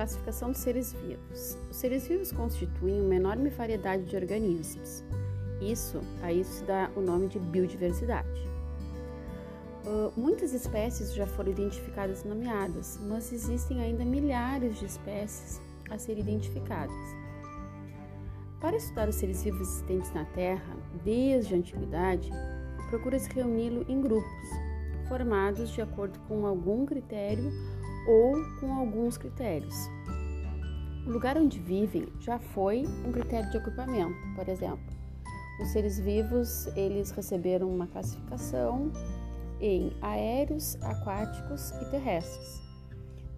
Classificação dos seres vivos. Os seres vivos constituem uma enorme variedade de organismos. Isso, a isso se dá o nome de biodiversidade. Uh, muitas espécies já foram identificadas e nomeadas, mas existem ainda milhares de espécies a serem identificadas. Para estudar os seres vivos existentes na Terra, desde a antiguidade, procura-se reuni-lo em grupos, formados de acordo com algum critério ou com alguns critérios. O lugar onde vivem já foi um critério de ocupamento, por exemplo. Os seres vivos, eles receberam uma classificação em aéreos, aquáticos e terrestres.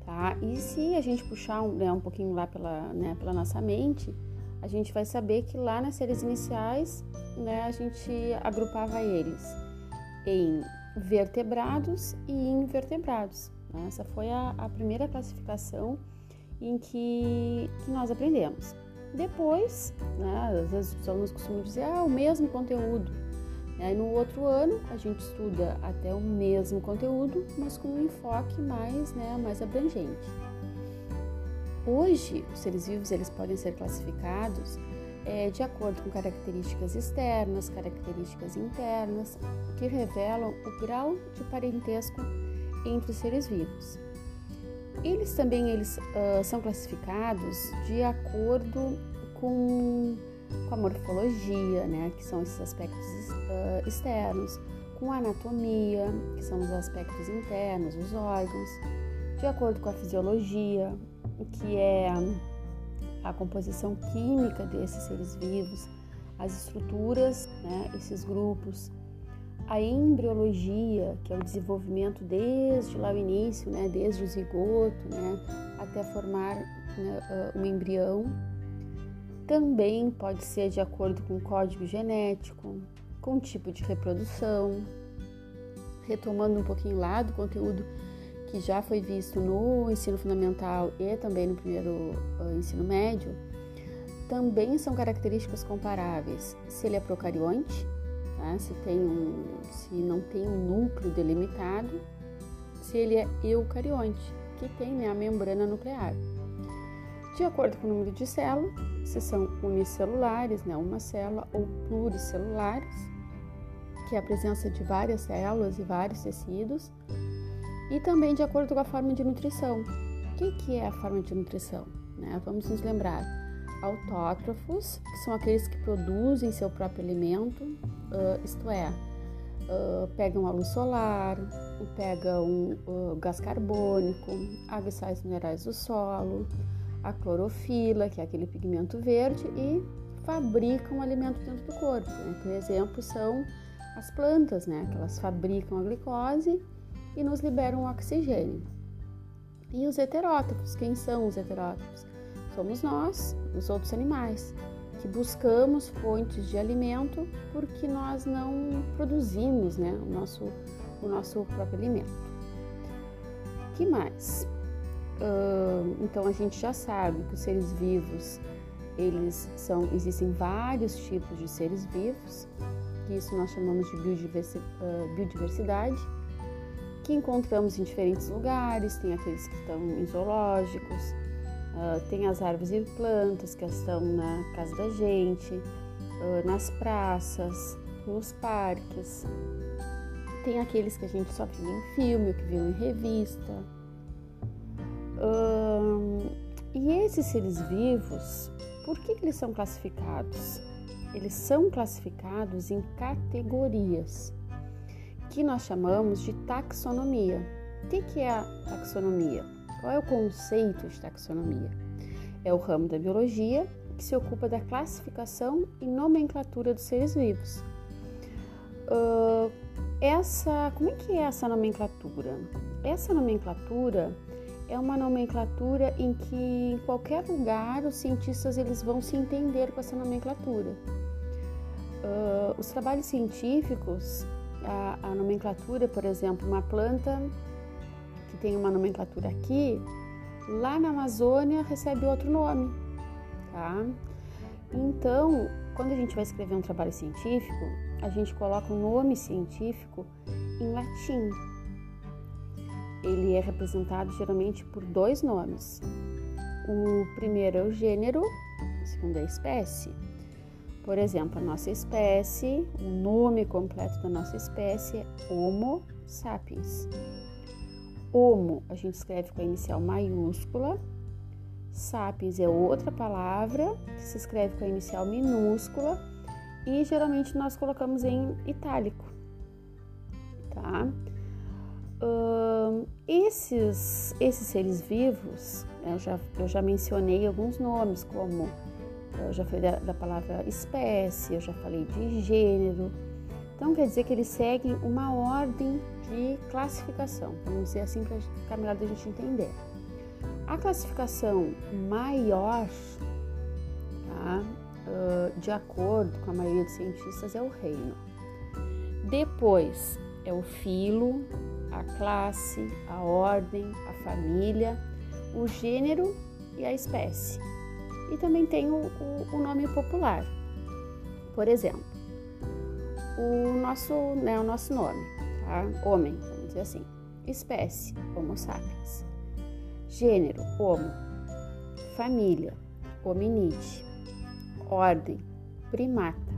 Tá? E se a gente puxar um, né, um pouquinho lá pela, né, pela nossa mente, a gente vai saber que lá nas séries iniciais né, a gente agrupava eles em vertebrados e invertebrados. Né? Essa foi a, a, primeira classificação em que, que nós aprendemos. Depois, né, às vezes os alunos costumam dizer, ah, o mesmo conteúdo. Aí no outro ano a gente estuda até o mesmo conteúdo, mas com um enfoque mais, né, mais abrangente. Hoje, os seres vivos eles podem ser classificados é, de acordo com características externas, características internas, que revelam o grau de parentesco entre os seres vivos. Eles também eles, uh, são classificados de acordo com, com, a morfologia, né, que são esses aspectos uh, externos, com a anatomia, que são os aspectos internos, os órgãos, de acordo com a fisiologia, que é a composição química desses seres vivos, as estruturas, né, esses grupos, a embriologia, que é o desenvolvimento desde lá o início, né, desde o zigoto, né, até formar né, um embrião. Também pode ser de acordo com o código genético, com o tipo de reprodução. Retomando um pouquinho lá do conteúdo que já foi visto no ensino fundamental e também no primeiro uh, ensino médio, também são características comparáveis. Se ele é procarionte, tá? se, tem um, se não tem um núcleo delimitado, se ele é eucarionte, que tem né, a membrana nuclear. De acordo com o número de células, se são unicelulares, né, uma célula, ou pluricelulares, que é a presença de várias células e vários tecidos, e também de acordo com a forma de nutrição. O que, que é a forma de nutrição? Né? Vamos nos lembrar. Autótrofos, que são aqueles que produzem seu próprio alimento, uh, isto é, uh, pegam a luz solar, pegam uh, gás carbônico, água sais minerais do solo, a clorofila, que é aquele pigmento verde, e fabricam alimento dentro do corpo. Né? Por exemplo, são as plantas, né? que elas fabricam a glicose e nos liberam oxigênio. E os heterótropos, quem são os heterótropos? Somos nós, os outros animais, que buscamos fontes de alimento porque nós não produzimos né, o, nosso, o nosso próprio alimento. que mais? Uh, então a gente já sabe que os seres vivos eles são existem vários tipos de seres vivos que isso nós chamamos de biodiversidade que encontramos em diferentes lugares, tem aqueles que estão em zoológicos, uh, tem as árvores e plantas que estão na casa da gente, uh, nas praças, nos parques. Tem aqueles que a gente só viu em filme, que viu em revista. Uh, e esses seres vivos, por que, que eles são classificados? Eles são classificados em categorias que nós chamamos de taxonomia. O que é a taxonomia? Qual é o conceito de taxonomia? É o ramo da biologia que se ocupa da classificação e nomenclatura dos seres vivos. Uh, essa, como é que é essa nomenclatura? Essa nomenclatura é uma nomenclatura em que em qualquer lugar os cientistas eles vão se entender com essa nomenclatura. Uh, os trabalhos científicos a, a nomenclatura, por exemplo, uma planta que tem uma nomenclatura aqui, lá na Amazônia recebe outro nome, tá? Então, quando a gente vai escrever um trabalho científico, a gente coloca o um nome científico em latim. Ele é representado geralmente por dois nomes. O primeiro é o gênero, o segundo é a espécie. Por exemplo, a nossa espécie, o nome completo da nossa espécie é Homo sapiens. Homo a gente escreve com a inicial maiúscula, sapiens é outra palavra que se escreve com a inicial minúscula e geralmente nós colocamos em itálico, tá? Uh, esses, esses seres vivos, eu já, eu já mencionei alguns nomes, como eu já falei da, da palavra espécie, eu já falei de gênero. Então quer dizer que eles seguem uma ordem de classificação, vamos dizer assim para melhor da gente entender. A classificação maior, tá? de acordo com a maioria dos cientistas, é o reino. Depois é o filo, a classe, a ordem, a família, o gênero e a espécie. E também tem o, o, o nome popular. Por exemplo, o nosso, né, o nosso nome, tá? Homem, vamos dizer assim. Espécie, Homo sapiens. Gênero, Homo. Família, Hominide. Ordem, primata.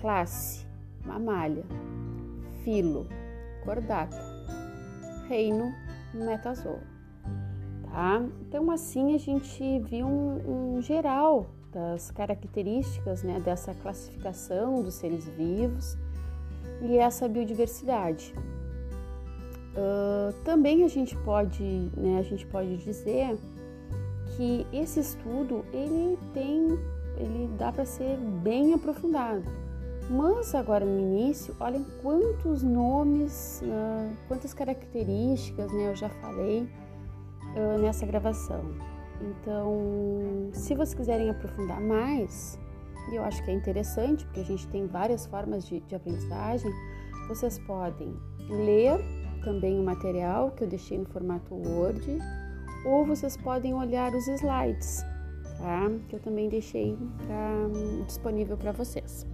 Classe, mamália. Filo, cordata. Reino, metazoo. Tá? Então, assim, a gente viu um, um geral das características né, dessa classificação dos seres vivos e essa biodiversidade. Uh, também a gente pode, né, a gente pode dizer que esse estudo ele tem, ele dá para ser bem aprofundado. Mas agora no início, olhem quantos nomes, uh, quantas características, né, eu já falei uh, nessa gravação. Então, se vocês quiserem aprofundar mais, e eu acho que é interessante, porque a gente tem várias formas de, de aprendizagem, vocês podem ler também o material que eu deixei no formato Word, ou vocês podem olhar os slides, tá? Que eu também deixei pra, disponível para vocês.